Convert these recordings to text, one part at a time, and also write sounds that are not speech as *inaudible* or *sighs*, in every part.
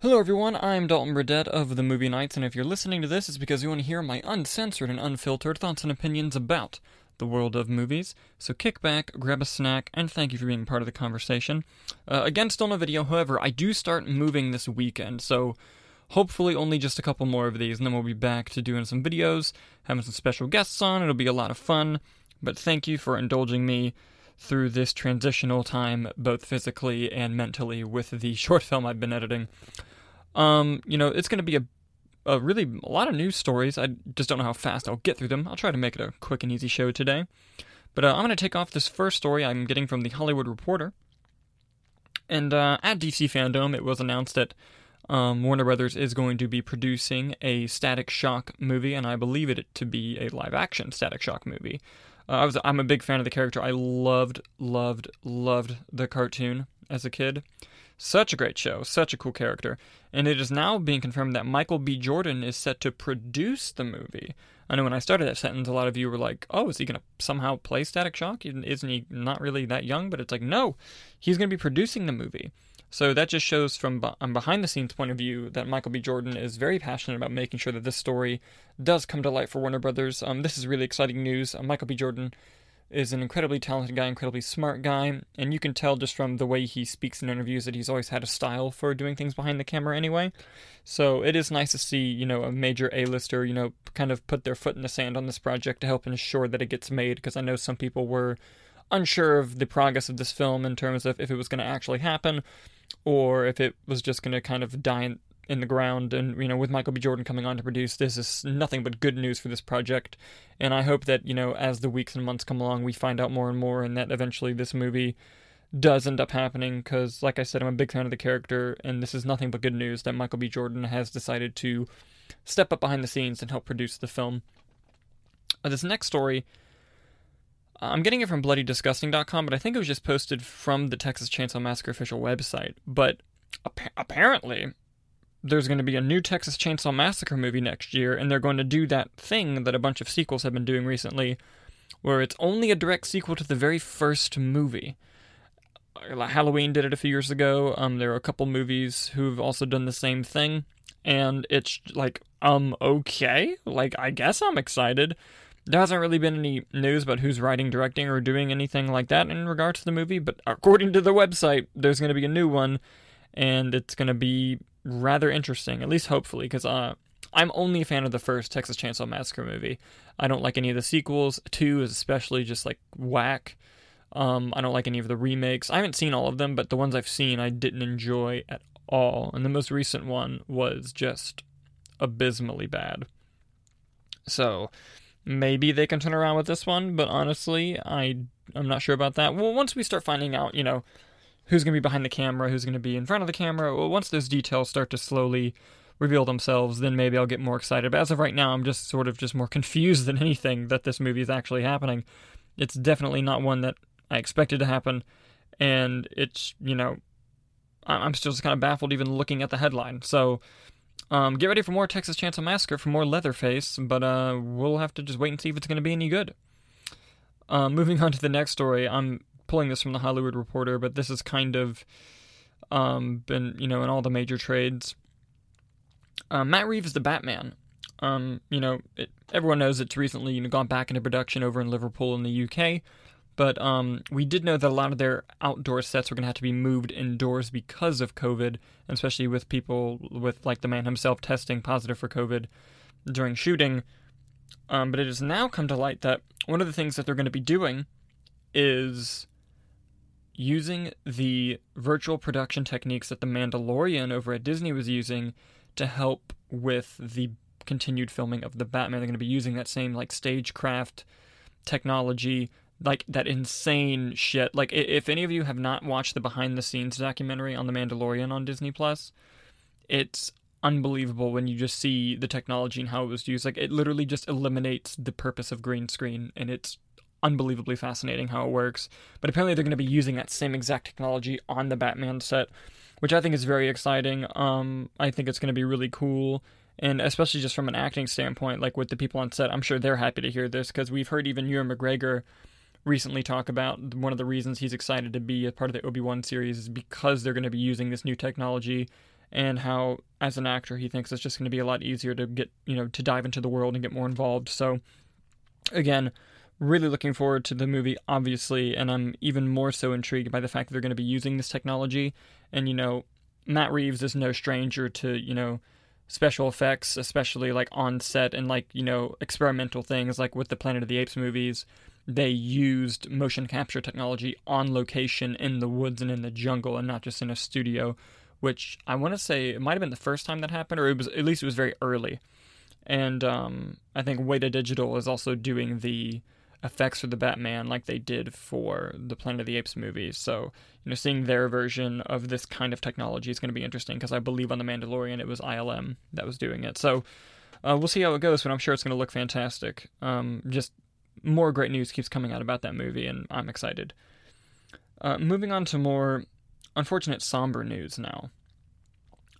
Hello, everyone. I'm Dalton Burdett of the Movie Nights, and if you're listening to this, it's because you want to hear my uncensored and unfiltered thoughts and opinions about the world of movies. So kick back, grab a snack, and thank you for being part of the conversation. Uh, again, still no video. However, I do start moving this weekend, so hopefully only just a couple more of these, and then we'll be back to doing some videos, having some special guests on. It'll be a lot of fun. But thank you for indulging me through this transitional time, both physically and mentally, with the short film I've been editing. Um, you know, it's going to be a, a really a lot of news stories. I just don't know how fast I'll get through them. I'll try to make it a quick and easy show today. But uh, I'm going to take off this first story I'm getting from the Hollywood Reporter. And uh, at DC Fandom, it was announced that um, Warner Brothers is going to be producing a Static Shock movie, and I believe it to be a live action Static Shock movie. Uh, I was I'm a big fan of the character. I loved, loved, loved the cartoon as a kid. Such a great show, such a cool character. And it is now being confirmed that Michael B. Jordan is set to produce the movie. I know when I started that sentence, a lot of you were like, oh, is he going to somehow play Static Shock? Isn't he not really that young? But it's like, no, he's going to be producing the movie. So that just shows from a behind the scenes point of view that Michael B. Jordan is very passionate about making sure that this story does come to light for Warner Brothers. Um, this is really exciting news. Uh, Michael B. Jordan is an incredibly talented guy, incredibly smart guy, and you can tell just from the way he speaks in interviews that he's always had a style for doing things behind the camera anyway. So it is nice to see, you know, a major A-lister, you know, kind of put their foot in the sand on this project to help ensure that it gets made because I know some people were unsure of the progress of this film in terms of if it was going to actually happen or if it was just going to kind of die in, in the ground. And, you know, with Michael B. Jordan coming on to produce, this is nothing but good news for this project. And I hope that, you know, as the weeks and months come along, we find out more and more, and that eventually this movie does end up happening. Because, like I said, I'm a big fan of the character, and this is nothing but good news that Michael B. Jordan has decided to step up behind the scenes and help produce the film. This next story. I'm getting it from bloodydisgusting.com, but I think it was just posted from the Texas Chainsaw Massacre official website. But ap- apparently, there's going to be a new Texas Chainsaw Massacre movie next year, and they're going to do that thing that a bunch of sequels have been doing recently, where it's only a direct sequel to the very first movie. Halloween did it a few years ago. Um, there are a couple movies who've also done the same thing, and it's like, um, okay, like I guess I'm excited. There hasn't really been any news about who's writing, directing, or doing anything like that in regards to the movie, but according to the website, there's going to be a new one, and it's going to be rather interesting, at least hopefully, because uh, I'm only a fan of the first Texas Chainsaw Massacre movie. I don't like any of the sequels. Two is especially just like whack. Um, I don't like any of the remakes. I haven't seen all of them, but the ones I've seen I didn't enjoy at all. And the most recent one was just abysmally bad. So maybe they can turn around with this one, but honestly, I I'm not sure about that. Well, once we start finding out, you know, who's going to be behind the camera, who's going to be in front of the camera, well, once those details start to slowly reveal themselves, then maybe I'll get more excited. But as of right now, I'm just sort of just more confused than *laughs* anything that this movie is actually happening. It's definitely not one that I expected to happen, and it's you know, I'm still just kind of baffled even looking at the headline. So um, get ready for more Texas Chainsaw Massacre, for more Leatherface, but uh, we'll have to just wait and see if it's going to be any good. Uh, moving *laughs* on to the next story, I'm pulling this from the Hollywood Reporter, but this has kind of um, been, you know, in all the major trades. Uh, Matt Reeves, the Batman. Um, you know, it, everyone knows it's recently you know, gone back into production over in Liverpool in the UK. But um, we did know that a lot of their outdoor sets were going to have to be moved indoors because of COVID, especially with people with like the man himself testing positive for COVID during shooting. Um, but it has now come to light that one of the things that they're going to be doing is using the virtual production techniques that The Mandalorian over at Disney was using to help with the continued filming of the Batman. They're going to be using that same like stagecraft technology like that insane shit. Like if any of you have not watched the behind the scenes documentary on The Mandalorian on Disney Plus, it's unbelievable when you just see the technology and how it was used. Like it literally just eliminates the purpose of green screen and it's unbelievably fascinating how it works. But apparently they're going to be using that same exact technology on the Batman set, which I think is very exciting. Um I think it's going to be really cool and especially just from an acting standpoint, like with the people on set, I'm sure they're happy to hear this because we've heard even Ewan McGregor recently talk about one of the reasons he's excited to be a part of the Obi Wan series is because they're going to be using this new technology and how as an actor he thinks it's just going to be a lot easier to get you know to dive into the world and get more involved. So again, really looking forward to the movie, obviously, and I'm even more so intrigued by the fact that they're going to be using this technology. And, you know, Matt Reeves is no stranger to, you know, special effects, especially like on set and like, you know, experimental things like with the Planet of the Apes movies. They used motion capture technology on location in the woods and in the jungle and not just in a studio, which I want to say it might have been the first time that happened, or it was at least it was very early. And um, I think Weta Digital is also doing the effects for the Batman like they did for the Planet of the Apes movies. So, you know, seeing their version of this kind of technology is going to be interesting because I believe on The Mandalorian it was ILM that was doing it. So, uh, we'll see how it goes, but I'm sure it's going to look fantastic. Um, just more great news keeps coming out about that movie, and I'm excited. Uh, moving on to more unfortunate, somber news now.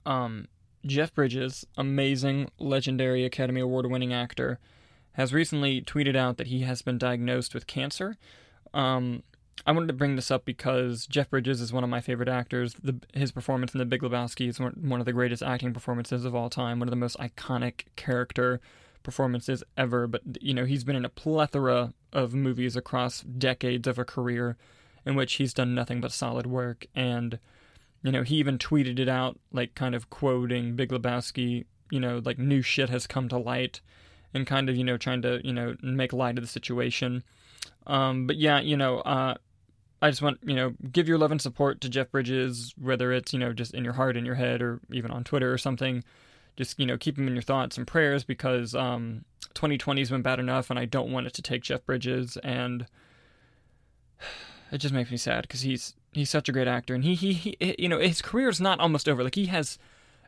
Um, Jeff Bridges, amazing, legendary Academy Award winning actor, has recently tweeted out that he has been diagnosed with cancer. Um, I wanted to bring this up because Jeff Bridges is one of my favorite actors. The, his performance in The Big Lebowski is one, one of the greatest acting performances of all time, one of the most iconic character performances ever. But, you know, he's been in a plethora of movies across decades of a career in which he's done nothing but solid work. And, you know, he even tweeted it out, like kind of quoting Big Lebowski, you know, like new shit has come to light and kind of you know trying to you know make light of the situation. Um, but yeah, you know, uh, I just want you know give your love and support to Jeff Bridges, whether it's you know just in your heart, in your head, or even on Twitter or something. Just you know keep him in your thoughts and prayers because um, 2020 has been bad enough, and I don't want it to take Jeff Bridges, and *sighs* it just makes me sad because he's he's such a great actor, and he, he he you know his career is not almost over. Like he has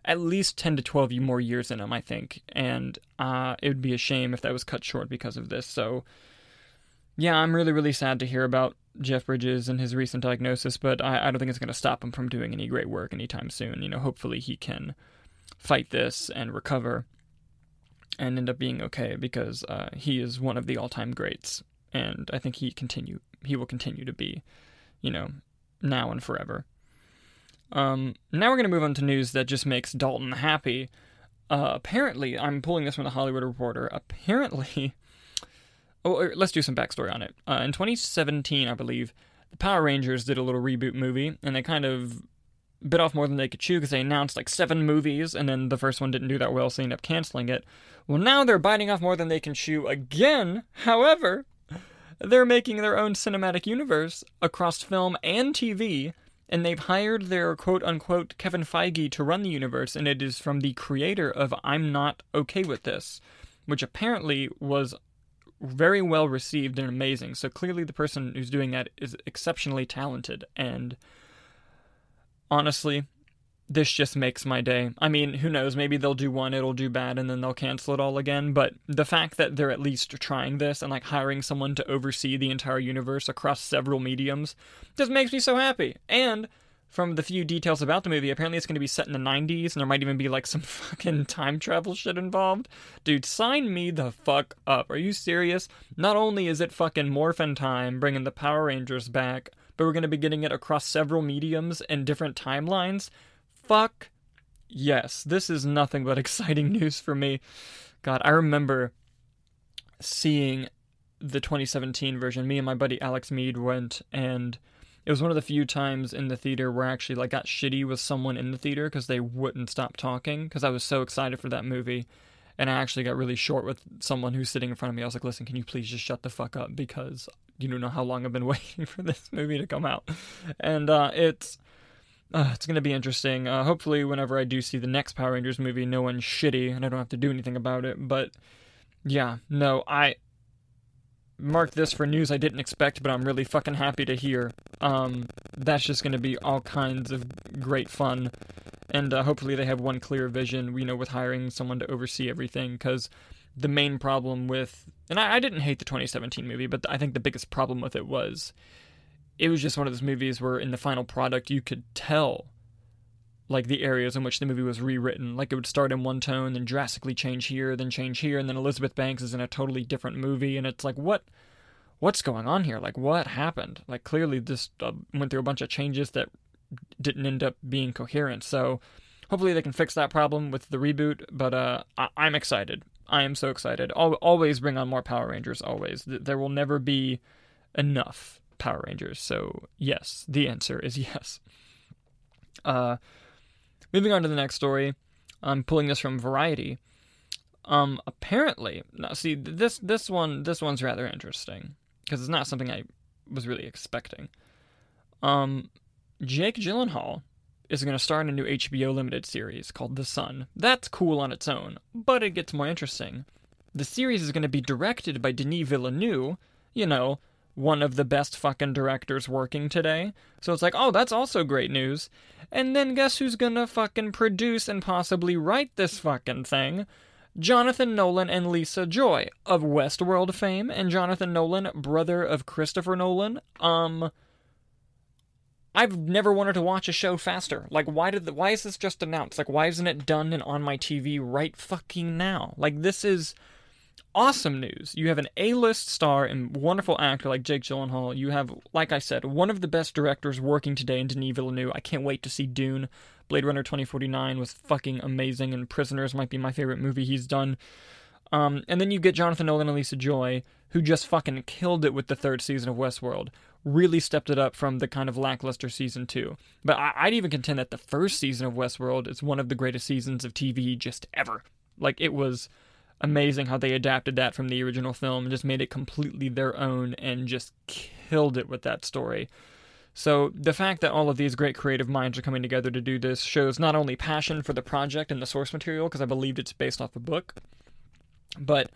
at least 10 to 12 more years in him, I think. And uh, it would be a shame if that was cut short because of this. So, yeah, I'm really, really sad to hear about Jeff Bridges and his recent diagnosis, but I, I don't think it's going to stop him from doing any great work anytime soon. You know, hopefully he can fight this and recover and end up being okay because uh, he is one of the all-time greats, and I think he continue he will continue to be, you know, now and forever. Um, now we're going to move on to news that just makes Dalton happy. Uh, apparently, I'm pulling this from the Hollywood Reporter. Apparently, *laughs* oh, er, let's do some backstory on it. Uh, in 2017, I believe, the Power Rangers did a little reboot movie, and they kind of bit off more than they could chew because they announced like seven movies, and then the first one didn't do that well, so they ended up canceling it. Well, now they're biting off more than they can chew again. However, they're making their own cinematic universe across film and TV and they've hired their quote unquote Kevin Feige to run the universe, and it is from the creator of I'm Not Okay with This, which apparently was very well received and amazing. So clearly, the person who's doing that is exceptionally talented, and honestly, this just makes my day. I mean, who knows? Maybe they'll do one, it'll do bad, and then they'll cancel it all again. But the fact that they're at least trying this and like hiring someone to oversee the entire universe across several mediums just makes me so happy. And from the few details about the movie, apparently it's going to be set in the 90s, and there might even be like *laughs* some fucking time travel shit involved. Dude, sign me the fuck up. Are you serious? Not only is it fucking Morphin time bringing the Power Rangers back, but we're going to be getting it across several mediums and different timelines fuck yes, this is nothing but *laughs* exciting news for me. God, I remember seeing the 2017 version. Me and my buddy Alex Mead went, and it was one of the few times in the theater where I actually like got shitty with someone in the theater because they wouldn't stop talking because I was so excited for that movie. And I actually got really short with someone who's sitting in front of me. I was like, "Listen, can you please just shut the fuck up because you don't know how long I've been *laughs* waiting for this movie to come out." And uh, it's uh, it's to be interesting. Uh, hopefully, whenever I do see the next Power Rangers movie, no one's shitty and I don't have to do anything about it. But yeah, no, I marked this for news I didn't expect, but I'm really fucking happy to hear. Um, that's just to be all kinds of great fun. And uh, hopefully, they have one clear vision, you know, with hiring someone to oversee everything. Because the main problem with, and I, I didn't hate the 2017 movie, but I think the biggest problem with it was it was just one of those movies where in the final product you could tell like the areas in which the movie was rewritten. Like it would start in one tone, then drastically change here, then change here, and then Elizabeth Banks is in a totally different movie, and it's like what, what's going on here? Like what happened? Like clearly this uh, went through a bunch of changes that didn't end up being coherent. So hopefully they can fix that problem with the reboot. But uh, I- I'm excited. I am so excited. Al- always bring on more Power Rangers. Always. Th- there will never be enough Power Rangers. So yes, the answer is *laughs* yes. Uh, moving on to the next story. I'm pulling this from Variety. Um, apparently, now see this this one this one's rather interesting because it's not something I was really expecting. Um, Jake Gyllenhaal is going to start a new HBO limited series called The Son. That's cool on its own, but it gets more interesting. The series is going to be directed by Denis Villeneuve, you know, one of the best fucking directors working today. So it's like, oh, that's also great news. And then guess who's going to fucking produce and possibly write this fucking thing? Jonathan Nolan and Lisa Joy of Westworld fame, and Jonathan Nolan, brother of Christopher Nolan. Um, I've never wanted to watch a show faster. Like, why did the, why is this just announced? Like, why isn't it done and on my TV right fucking now? Like, this is awesome news. You have an A-list star and wonderful actor like Jake Gyllenhaal. You have, like I said, one of the best directors working today in Denis Villeneuve. I can't wait to see Dune. Blade Runner 2049 was fucking amazing, and Prisoners might be my favorite movie he's done. Um, and then you get Jonathan Nolan and Lisa Joy, who just fucking killed it with the third season of Westworld. Really stepped it up from the kind of lackluster season two. But I- would even contend that the first season of Westworld is one of the greatest seasons of TV just ever. Like, it was amazing how they adapted that from the original film and just made it completely their own and just killed it with that story. So the fact that all of these great creative minds are coming together to do this shows not only passion for the project and the source material, because I believed it's based off a book, but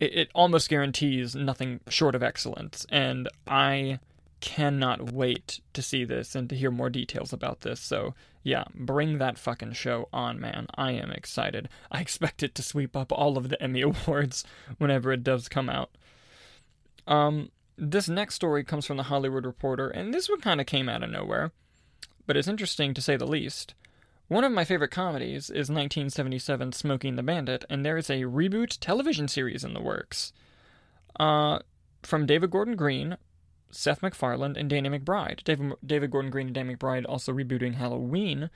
it, it almost guarantees nothing short of excellence. And I cannot wait to see this and to hear more details about this. So, yeah, bring that fucking show on, man. I am excited. I expect it to sweep up all of the Emmy *laughs* Awards whenever it does come out. Um, this next story comes from the Hollywood Reporter, and this one kind of came out of nowhere, but it's interesting to say the least. One of my favorite comedies is 1977's Smokey and the Bandit, and there is a reboot television series in the works. Uh, from David Gordon Green, Seth MacFarlane, and Danny McBride. David, David Gordon Green and Danny McBride also rebooting Halloween.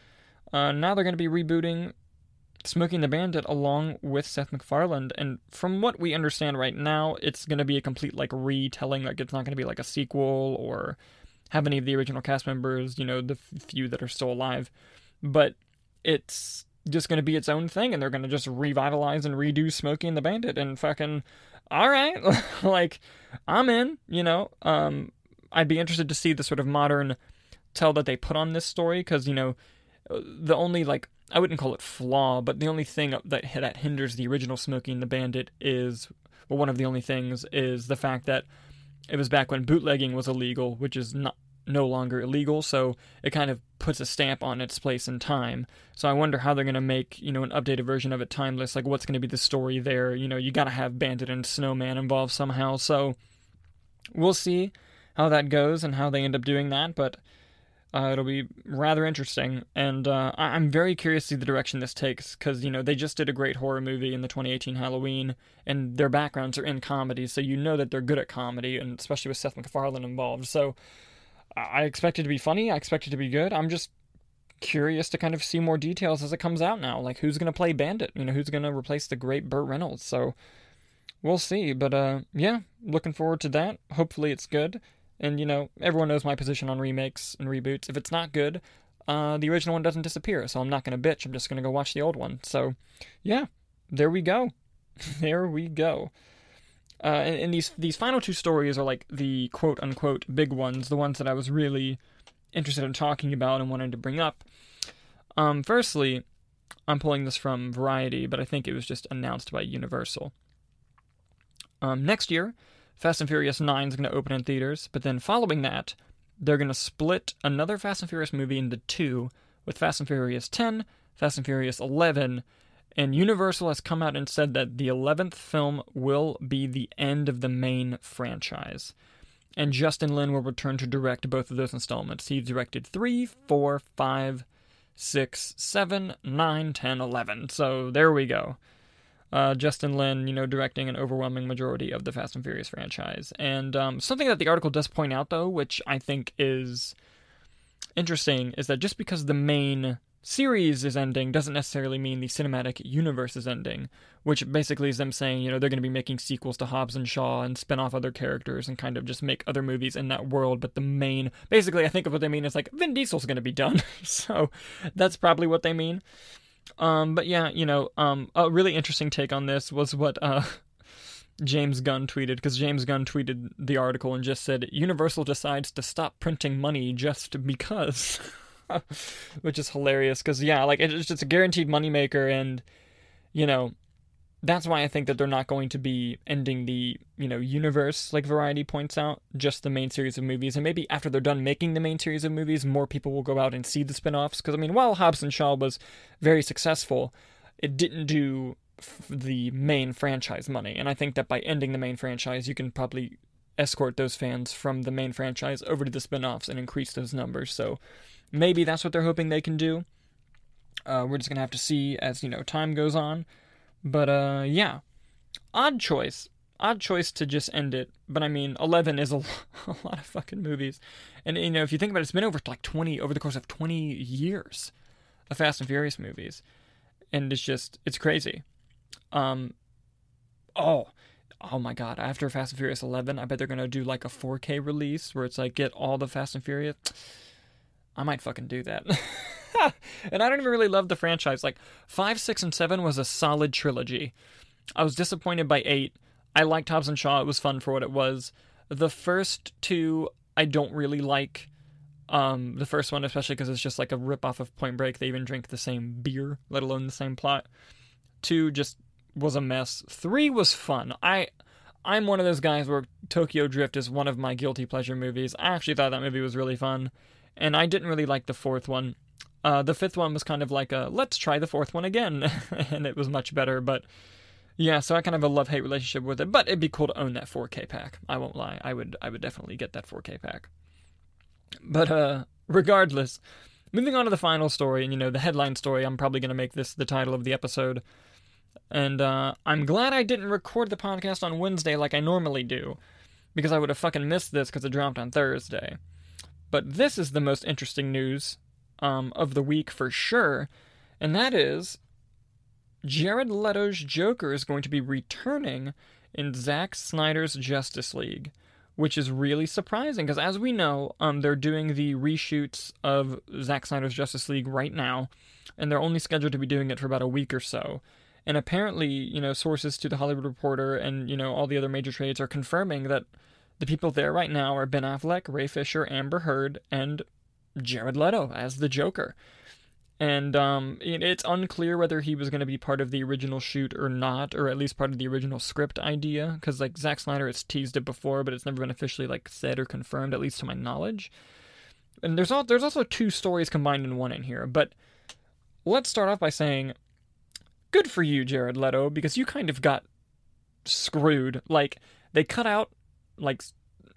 Uh, now they're going to be rebooting Smokey and the Bandit along with Seth MacFarlane. And from what we understand right now, it's going to be a complete like retelling. Like it's not going to be like a sequel or have any of the original cast members, you know, the few that are still alive. But it's just going to be its own thing, and they're going to just revitalize and redo Smokey and the Bandit and fucking. All right, *laughs* like I'm in. You know, um, I'd be interested to see the sort of modern tell that they put on this story because you know the only like I wouldn't call it flaw, but the only thing that that hinders the original Smokey and the Bandit is well, one of the only things is the fact that it was back when bootlegging was illegal, which is not no longer illegal, so it kind of puts a stamp on its place in time. So I wonder how they're going to make, you know, an updated version of it timeless. Like, what's going to be the story there? You know, you got to have Bandit and Snowman involved somehow. So we'll see how that goes and how they end up doing that. But uh, it'll be rather interesting, and uh, I- am very curious to see the direction this takes because you know they just did a great horror movie in the 2018 Halloween, and their backgrounds are in comedy, so you know that they're good at comedy, and especially with Seth MacFarlane involved. So I expect it to be funny. I expect it to be good. I'm just curious to kind of see more details as it comes out now, like who's gonna play Bandit, you know, who's gonna replace the great Burt Reynolds. So we'll see, but uh, yeah, looking forward to that. Hopefully it's good. And, you know, everyone knows my position on remakes and reboots. If it's not good, uh, the original one doesn't disappear, so I'm not going to bitch. I'm just going to go watch the old one. So, yeah, there we go. *laughs* there we go. Uh, and, and, these these final two stories are like the quote unquote big ones, the ones that I was really interested in talking about and wanted to bring up. Um, firstly, I'm pulling this from Variety, but I think it was just announced by Universal. Um, next year, Fast and Furious 9 is going to open in theaters, but then following that, they're going to split another Fast and Furious movie into two with Fast and Furious 10, Fast and Furious 11, and Universal has come out and said that the 11th film will be the end of the main franchise. And Justin Lin will return to direct both of those installments. He directed 3, 4, 5, 6, 7, 9, 10, 11. So there we go uh, Justin Lin, you know, directing an overwhelming majority of the Fast and Furious franchise. And um, something that the article does point out, though, which I think is interesting, is that just because the main series is ending doesn't necessarily mean the cinematic universe is ending, which basically is them saying, you know, they're going to be making sequels to Hobbs and Shaw and spin off other characters and kind of just make other movies in that world. But the main, basically, I think of what they mean is like Vin Diesel's going to be done. *laughs* so that's probably what they mean. Um, but yeah, you know, um, a really interesting take on this was what uh, *laughs* James Gunn tweeted because James Gunn tweeted the article and just said Universal decides to stop printing money just because. *laughs* *laughs* which is hilarious because yeah, like it's just a guaranteed moneymaker, and you know that's why I think that they're not going to be ending the you know universe like Variety points out, just the main series of movies, and maybe after they're done making the main series of movies, more people will go out and see the spin-offs. Because I mean, while Hobbs and Shaw was very successful, it didn't do f- the main franchise money, and I think that by ending the main franchise, you can probably escort those fans from the main franchise over to the spin-offs and increase those numbers. So maybe that's what they're hoping they can do. Uh, we're just gonna have to see as you know time goes on. But uh, yeah, odd choice, odd choice to just end it. But I mean, eleven is a, *laughs* a lot of fucking movies, and you know if you think about it, it's been over like twenty over the course of twenty years of Fast and Furious movies, and it's just it's crazy. Um, oh, oh my god! After Fast and Furious eleven, I bet they're gonna do like a 4K release where it's like get all the Fast and Furious. I might fucking do that. *laughs* and I don't even really love the franchise. Like, 5, 6, and 7 was a solid trilogy. I was disappointed by 8. I liked Hobbs and Shaw. It was fun for what it was. The first two, I don't really like. Um, the first one, especially because it's just like a rip off of Point Break. They even drink the same beer, let alone the same plot. Two just was a mess. Three was fun. I. I'm one of those guys where Tokyo Drift is one of my guilty pleasure movies. I actually thought that movie was really fun and I didn't really like the fourth one. Uh, the fifth one was kind of like a let's try the fourth one again, *laughs* and it was much better. But yeah, so I kind of have a love hate relationship with it. But it'd be cool to own that 4K pack. I won't lie, I would I would definitely get that 4K pack. But uh, regardless, moving on to the final story, and you know the headline story. I'm probably gonna make this the title of the episode. And uh, I'm glad I didn't record the podcast on Wednesday like I normally do, because I would have fucking missed this because it dropped on Thursday. But this is the most interesting news um, of the week for sure, and that is Jared Leto's Joker is going to be returning in Zack Snyder's Justice League, which is really surprising because, as we know, um, they're doing the reshoots of Zack Snyder's Justice League right now, and they're only scheduled to be doing it for about a week or so. And apparently, you know, sources to the Hollywood Reporter and you know all the other major trades are confirming that the people there right now are Ben Affleck, Ray Fisher, Amber Heard, and Jared Leto as the Joker. And um, it's unclear whether he was going to be part of the original shoot or not, or at least part of the original script idea. Because like Zack Snyder has teased it before, but it's never been officially like said or confirmed, at least to my knowledge. And there's all, there's also two stories combined in one in here. But let's start off by saying, good for you, Jared Leto, because you kind of got screwed. Like they cut out like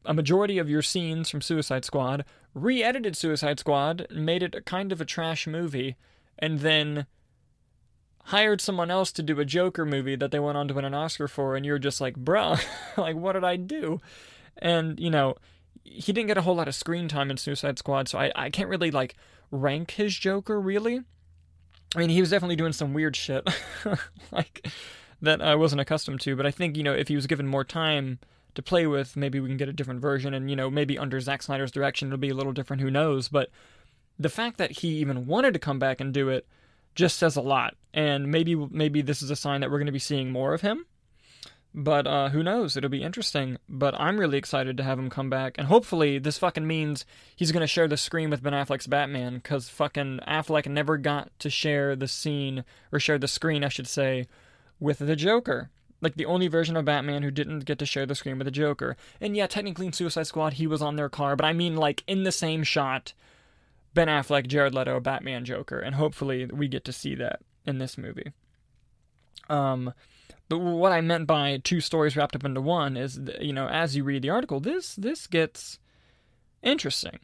a majority of your scenes from Suicide Squad, re edited Suicide Squad, made it a kind of a trash movie, and then hired someone else to do a Joker movie that they went on to win an Oscar for, and you're just like, bruh, *laughs* like, what did I do? And, you know, he didn't get a whole lot of screen time in Suicide Squad, so I, I can't really, like, rank his Joker, really. I mean, he was definitely doing some weird shit, *laughs* like, that I wasn't accustomed to, but I think, you know, if he was given more time to play with. Maybe we can get a different version, and you know, maybe under Zack Snyder's direction it'll be a little different. Who knows? But the fact that he even wanted to come back and do it just says a lot. And maybe maybe this is a sign that we're going to be seeing more of him. But uh, who knows? It'll be interesting. But I'm really excited to have him come back, and hopefully this fucking means he's going to share the screen with Ben Affleck's Batman, because fucking Affleck never got to share the scene or share the screen, I should say, with the Joker like the only version of Batman who didn't get to share the screen with the Joker. And yeah, technically in Suicide Squad he was on their car, but I mean like in the same shot, Ben Affleck, Jared Leto, Batman, Joker, and hopefully we get to see that in this movie. Um, but what I meant by two stories wrapped up into one is, you know, as you read the article, this this gets interesting.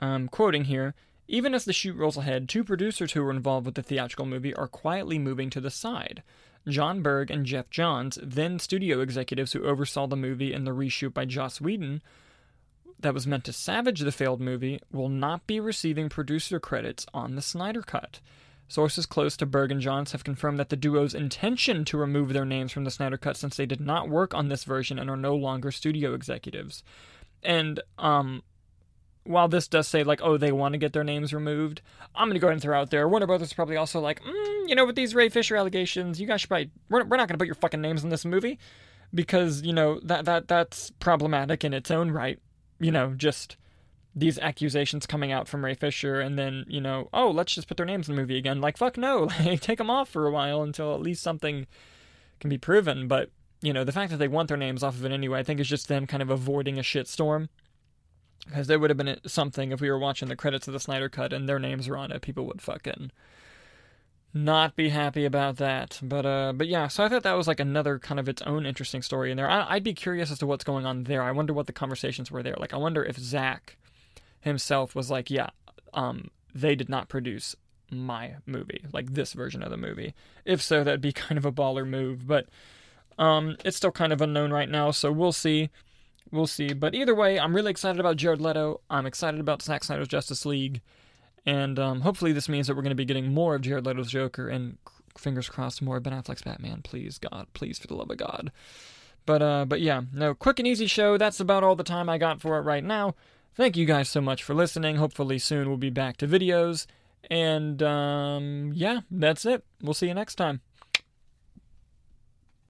Um, quoting here. Even as the shoot rolls ahead, two producers who were involved with the theatrical movie are quietly moving to the side. Jon Berg and Geoff Johns, then studio executives who oversaw the movie and the reshoot by Joss Whedon, that was meant to savage the failed movie will not be receiving producer credits on the Snyder Cut. Sources close to Berg and Johns have confirmed that the duo's intention to remove their names from the Snyder Cut since they did not work on this version and are no longer studio executives. And um, while this does say like, oh, they want to get their names removed, I'm gonna go ahead and throw out there. Warner Brothers is probably also like, mm, you know, with these Ray Fisher allegations, you guys should probably we're, we're not gonna put your fucking names in this movie because you know that that that's problematic in its own right. You know, just these accusations coming out from Ray Fisher, and then you know, oh, let's just put their names in the movie again. Like, fuck no, *laughs* like, take them off for a while until at least something can be proven. But you know, the fact that they want their names off of it anyway, I think is just them kind of avoiding a shitstorm because there would have been something if we were watching the credits of the Snyder Cut and their names were on it. People would fucking not be happy about that. But uh, but yeah. So I thought that was like another kind of its own interesting story in there. I, would be curious as to what's going on there. I wonder what the conversations were there. Like I wonder if Zack himself was like, yeah, um, they did not produce my movie, like this version of the movie. If so, that'd be *laughs* kind of a baller move. But um, it's still kind of unknown right now, so we'll see. We'll see. But either way, I'm really excited about Jared Leto. I'm excited about Zack Snyder's Justice League. And um, hopefully, this means that we're going to be getting more of Jared Leto's Joker and fingers crossed more Ben Affleck's Batman. Please, God, please, for the love of God. But uh, but yeah, no, quick and easy show. That's about all the time I got for it right now. Thank you guys so much for listening. Hopefully, soon we'll be back to videos. And um, yeah, that's it. We'll see you next time.